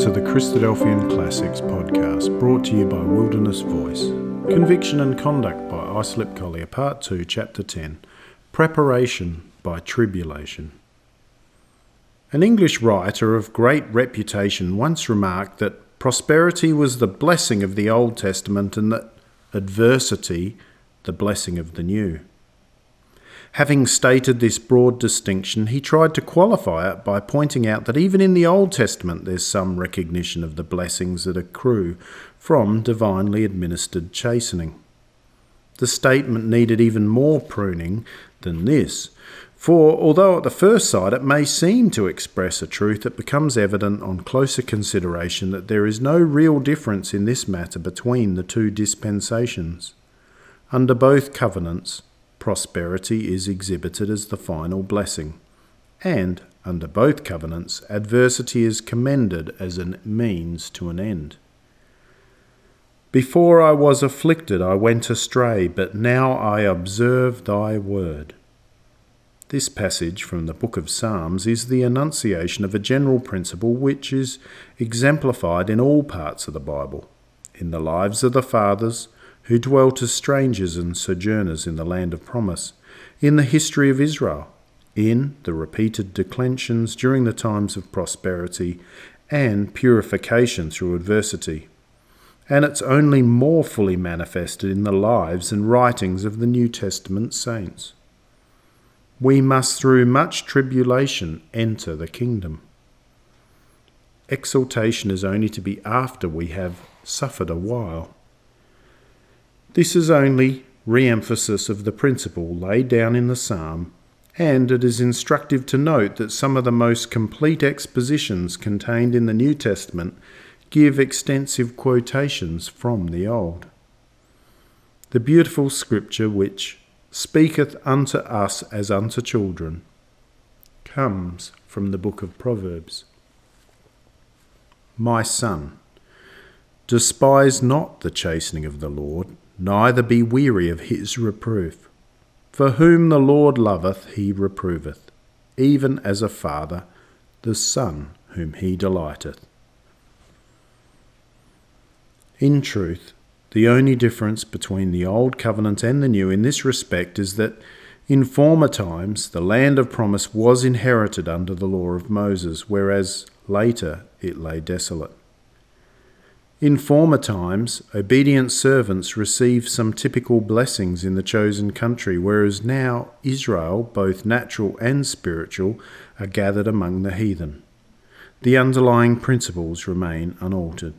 To the Christadelphian Classics podcast, brought to you by Wilderness Voice. Conviction and Conduct by Islip Collier, Part 2, Chapter 10 Preparation by Tribulation. An English writer of great reputation once remarked that prosperity was the blessing of the Old Testament and that adversity the blessing of the New. Having stated this broad distinction, he tried to qualify it by pointing out that even in the Old Testament there's some recognition of the blessings that accrue from divinely administered chastening. The statement needed even more pruning than this, for although at the first sight it may seem to express a truth, it becomes evident on closer consideration that there is no real difference in this matter between the two dispensations. Under both covenants, prosperity is exhibited as the final blessing, and, under both covenants, adversity is commended as a means to an end. Before I was afflicted, I went astray, but now I observe thy word. This passage from the book of Psalms is the enunciation of a general principle which is exemplified in all parts of the Bible, in the lives of the fathers, who dwelt as strangers and sojourners in the land of promise, in the history of Israel, in the repeated declensions during the times of prosperity and purification through adversity. And it's only more fully manifested in the lives and writings of the New Testament saints. We must through much tribulation enter the kingdom. Exaltation is only to be after we have suffered a while. This is only re emphasis of the principle laid down in the psalm, and it is instructive to note that some of the most complete expositions contained in the New Testament give extensive quotations from the Old. The beautiful scripture which speaketh unto us as unto children comes from the book of Proverbs. My son, despise not the chastening of the Lord neither be weary of his reproof. For whom the Lord loveth, he reproveth, even as a father the son whom he delighteth. In truth, the only difference between the Old Covenant and the New in this respect is that in former times the land of promise was inherited under the law of Moses, whereas later it lay desolate. In former times, obedient servants received some typical blessings in the chosen country, whereas now Israel, both natural and spiritual, are gathered among the heathen. The underlying principles remain unaltered.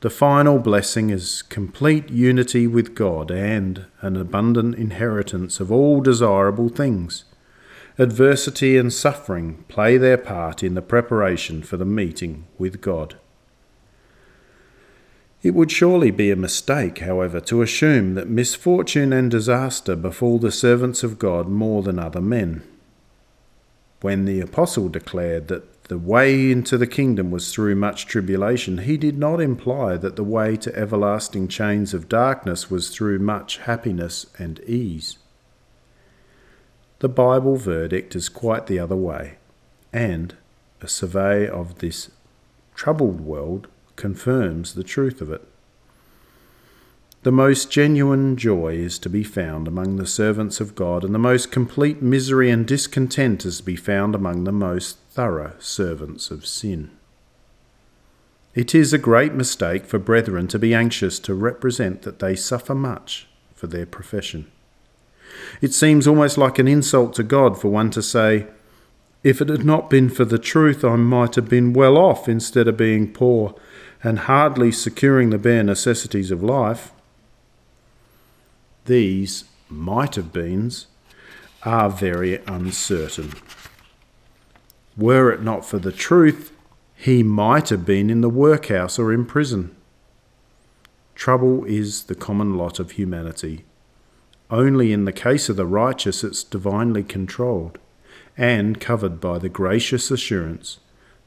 The final blessing is complete unity with God and an abundant inheritance of all desirable things. Adversity and suffering play their part in the preparation for the meeting with God. It would surely be a mistake, however, to assume that misfortune and disaster befall the servants of God more than other men. When the apostle declared that the way into the kingdom was through much tribulation, he did not imply that the way to everlasting chains of darkness was through much happiness and ease. The Bible verdict is quite the other way, and a survey of this troubled world confirms the truth of it. The most genuine joy is to be found among the servants of God, and the most complete misery and discontent is to be found among the most thorough servants of sin. It is a great mistake for brethren to be anxious to represent that they suffer much for their profession. It seems almost like an insult to God for one to say, If it had not been for the truth, I might have been well off instead of being poor and hardly securing the bare necessities of life. These might have beens are very uncertain. Were it not for the truth, he might have been in the workhouse or in prison. Trouble is the common lot of humanity. Only in the case of the righteous it's divinely controlled and covered by the gracious assurance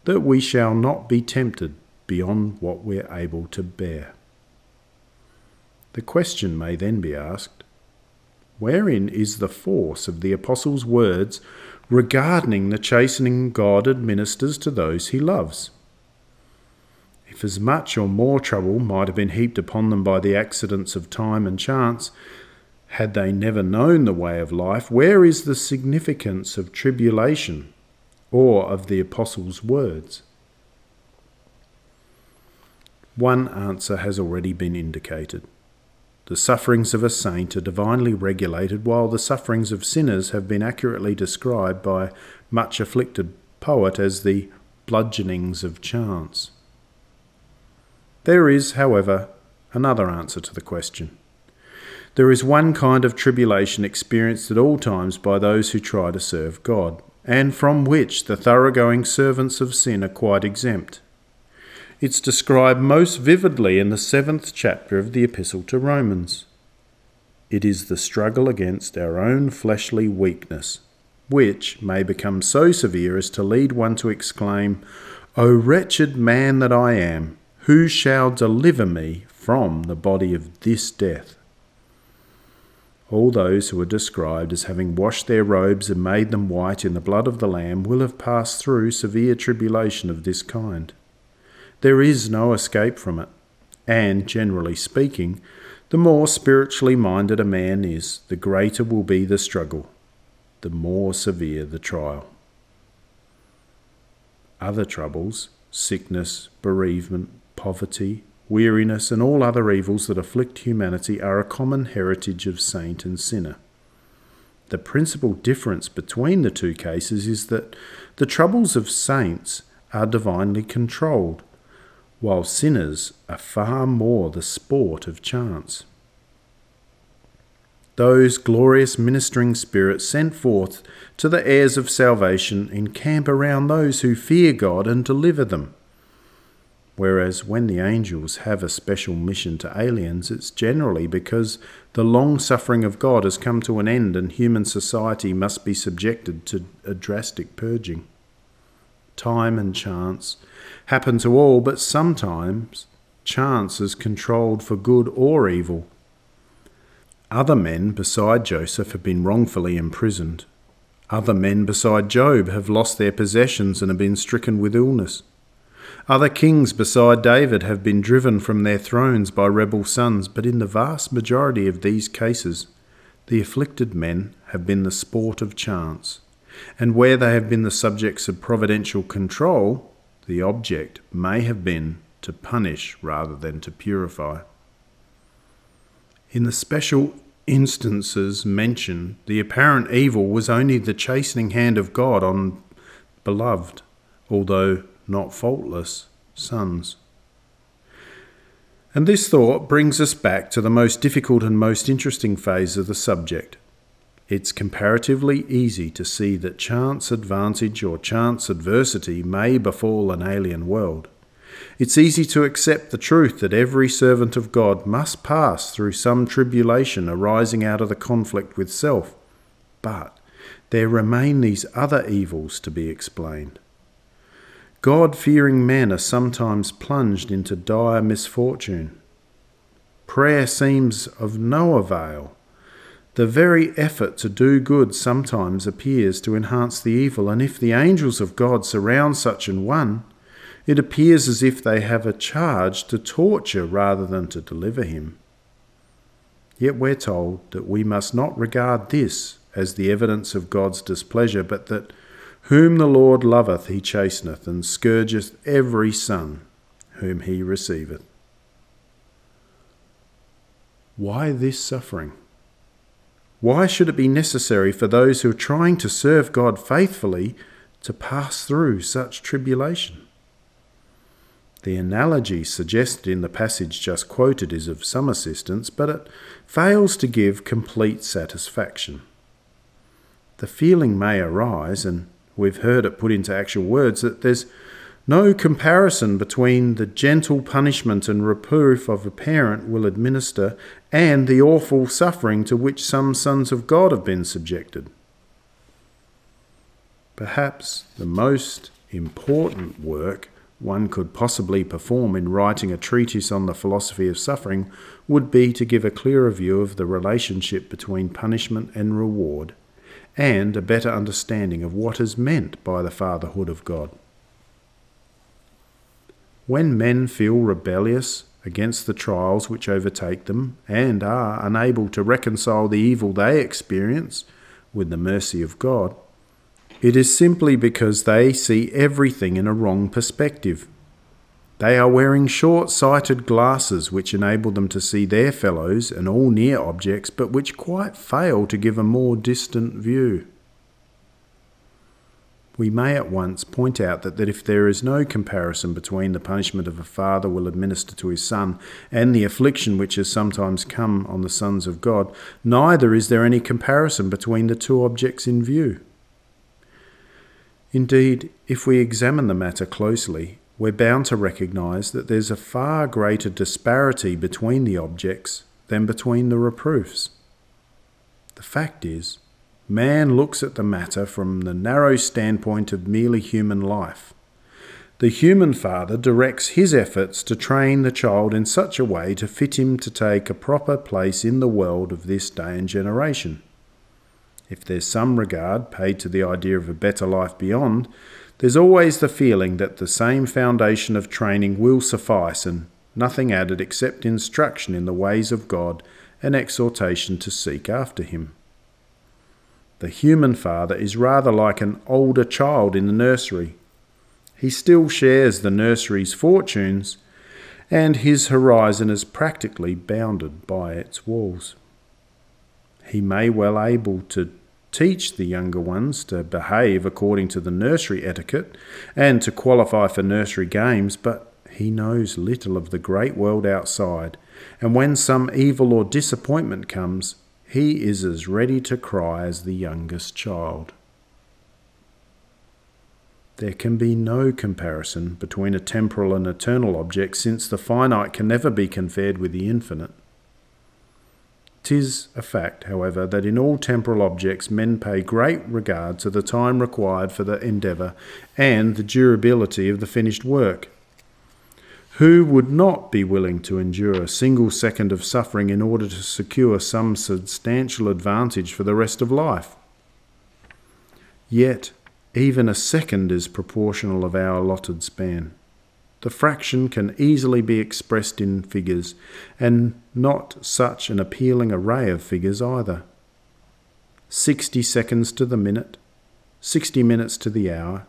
that we shall not be tempted beyond what we're able to bear. The question may then be asked Wherein is the force of the Apostle's words regarding the chastening God administers to those he loves? If as much or more trouble might have been heaped upon them by the accidents of time and chance, had they never known the way of life, where is the significance of tribulation or of the Apostle's words? One answer has already been indicated. The sufferings of a saint are divinely regulated, while the sufferings of sinners have been accurately described by much afflicted poet as the bludgeonings of chance. There is, however, another answer to the question. There is one kind of tribulation experienced at all times by those who try to serve God, and from which the thoroughgoing servants of sin are quite exempt. It's described most vividly in the seventh chapter of the Epistle to Romans. It is the struggle against our own fleshly weakness, which may become so severe as to lead one to exclaim, O wretched man that I am! Who shall deliver me from the body of this death? All those who are described as having washed their robes and made them white in the blood of the Lamb will have passed through severe tribulation of this kind. There is no escape from it, and, generally speaking, the more spiritually minded a man is, the greater will be the struggle, the more severe the trial. Other troubles, sickness, bereavement, poverty, weariness, and all other evils that afflict humanity are a common heritage of saint and sinner. The principal difference between the two cases is that the troubles of saints are divinely controlled, while sinners are far more the sport of chance. Those glorious ministering spirits sent forth to the heirs of salvation encamp around those who fear God and deliver them. Whereas when the angels have a special mission to aliens, it's generally because the long suffering of God has come to an end and human society must be subjected to a drastic purging. Time and chance happen to all, but sometimes chance is controlled for good or evil. Other men beside Joseph have been wrongfully imprisoned. Other men beside Job have lost their possessions and have been stricken with illness. Other kings beside David have been driven from their thrones by rebel sons, but in the vast majority of these cases, the afflicted men have been the sport of chance, and where they have been the subjects of providential control, the object may have been to punish rather than to purify. In the special instances mentioned, the apparent evil was only the chastening hand of God on beloved, although not faultless, sons. And this thought brings us back to the most difficult and most interesting phase of the subject. It's comparatively easy to see that chance advantage or chance adversity may befall an alien world. It's easy to accept the truth that every servant of God must pass through some tribulation arising out of the conflict with self. But there remain these other evils to be explained. God fearing men are sometimes plunged into dire misfortune. Prayer seems of no avail. The very effort to do good sometimes appears to enhance the evil, and if the angels of God surround such an one, it appears as if they have a charge to torture rather than to deliver him. Yet we're told that we must not regard this as the evidence of God's displeasure, but that whom the Lord loveth, he chasteneth, and scourgeth every son whom he receiveth. Why this suffering? Why should it be necessary for those who are trying to serve God faithfully to pass through such tribulation? The analogy suggested in the passage just quoted is of some assistance, but it fails to give complete satisfaction. The feeling may arise, and we've heard it put into actual words that there's no comparison between the gentle punishment and reproof of a parent will administer and the awful suffering to which some sons of God have been subjected. Perhaps the most important work one could possibly perform in writing a treatise on the philosophy of suffering would be to give a clearer view of the relationship between punishment and reward and a better understanding of what is meant by the fatherhood of God. When men feel rebellious against the trials which overtake them and are unable to reconcile the evil they experience with the mercy of God, it is simply because they see everything in a wrong perspective. They are wearing short sighted glasses which enable them to see their fellows and all near objects, but which quite fail to give a more distant view. We may at once point out that, that if there is no comparison between the punishment of a father will administer to his son and the affliction which has sometimes come on the sons of God, neither is there any comparison between the two objects in view. Indeed, if we examine the matter closely, we're bound to recognize that there's a far greater disparity between the objects than between the reproofs. The fact is, man looks at the matter from the narrow standpoint of merely human life. The human father directs his efforts to train the child in such a way to fit him to take a proper place in the world of this day and generation. If there's some regard paid to the idea of a better life beyond, there's always the feeling that the same foundation of training will suffice and nothing added except instruction in the ways of God and exhortation to seek after Him. The human father is rather like an older child in the nursery. He still shares the nursery's fortunes, and his horizon is practically bounded by its walls. He may well able to teach the younger ones to behave according to the nursery etiquette and to qualify for nursery games, but he knows little of the great world outside, and when some evil or disappointment comes, he is as ready to cry as the youngest child. There can be no comparison between a temporal and eternal object, since the finite can never be compared with the infinite. Tis a fact, however, that in all temporal objects men pay great regard to the time required for the endeavour and the durability of the finished work. Who would not be willing to endure a single second of suffering in order to secure some substantial advantage for the rest of life? Yet, even a second is proportional of our allotted span. The fraction can easily be expressed in figures, and not such an appealing array of figures either. 60 seconds to the minute, 60 minutes to the hour,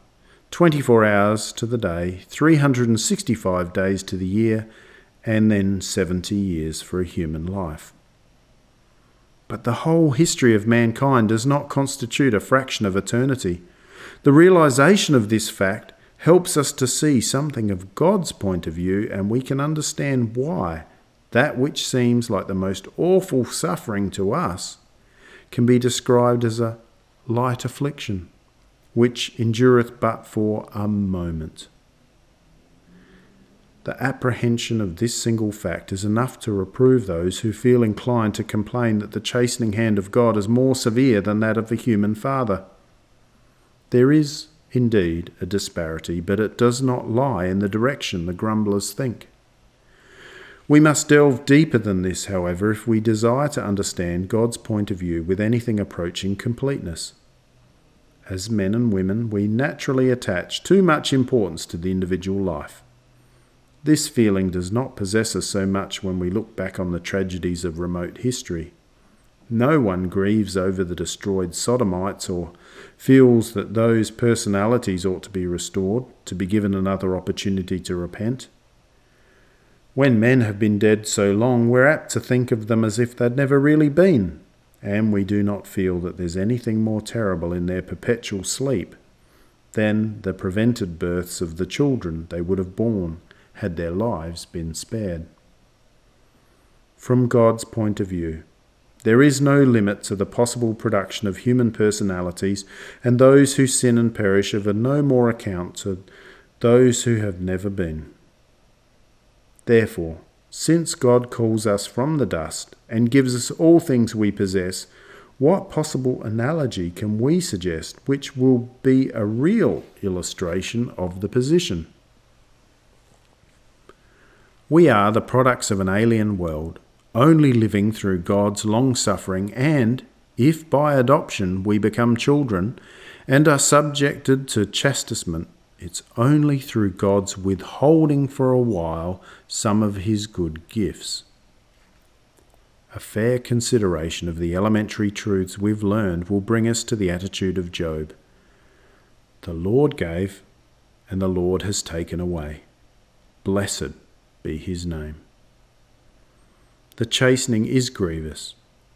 24 hours to the day, 365 days to the year, and then 70 years for a human life. But the whole history of mankind does not constitute a fraction of eternity. The realization of this fact helps us to see something of God's point of view, and we can understand why that which seems like the most awful suffering to us can be described as a light affliction, which endureth but for a moment. The apprehension of this single fact is enough to reprove those who feel inclined to complain that the chastening hand of God is more severe than that of the human father. There is indeed a disparity, but it does not lie in the direction the grumblers think. We must delve deeper than this, however, if we desire to understand God's point of view with anything approaching completeness. As men and women, we naturally attach too much importance to the individual life. This feeling does not possess us so much when we look back on the tragedies of remote history. No one grieves over the destroyed Sodomites or feels that those personalities ought to be restored, to be given another opportunity to repent. When men have been dead so long, we're apt to think of them as if they'd never really been, and we do not feel that there's anything more terrible in their perpetual sleep than the prevented births of the children they would have borne had their lives been spared. From God's point of view, there is no limit to the possible production of human personalities, and those who sin and perish are of no more account to those who have never been. Therefore, since God calls us from the dust and gives us all things we possess, what possible analogy can we suggest which will be a real illustration of the position? We are the products of an alien world only living through God's long suffering, and if by adoption we become children and are subjected to chastisement, it's only through God's withholding for a while some of his good gifts. A fair consideration of the elementary truths we've learned will bring us to the attitude of Job. The Lord gave, and the Lord has taken away. Blessed be his name. The chastening is grievous.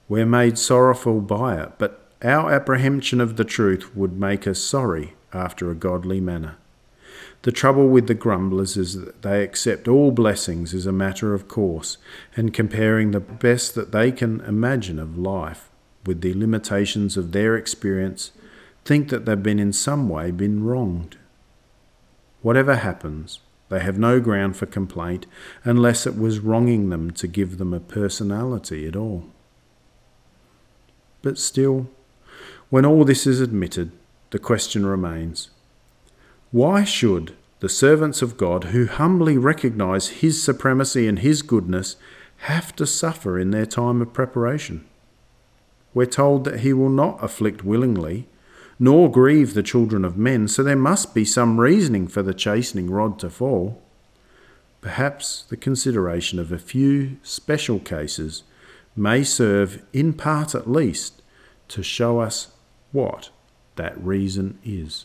We're made sorrowful by it, but our apprehension of the truth would make us sorry after a godly manner. The trouble with the grumblers is that they accept all blessings as a matter of course, and comparing the best that they can imagine of life with the limitations of their experience, think that they've been in some way been wronged. Whatever happens, they have no ground for complaint unless it was wronging them to give them a personality at all. But still, when all this is admitted, the question remains why should the servants of God who humbly recognize His supremacy and His goodness have to suffer in their time of preparation? We're told that He will not afflict willingly, nor grieve the children of men, so there must be some reasoning for the chastening rod to fall. Perhaps the consideration of a few special cases may serve, in part at least, to show us what that reason is.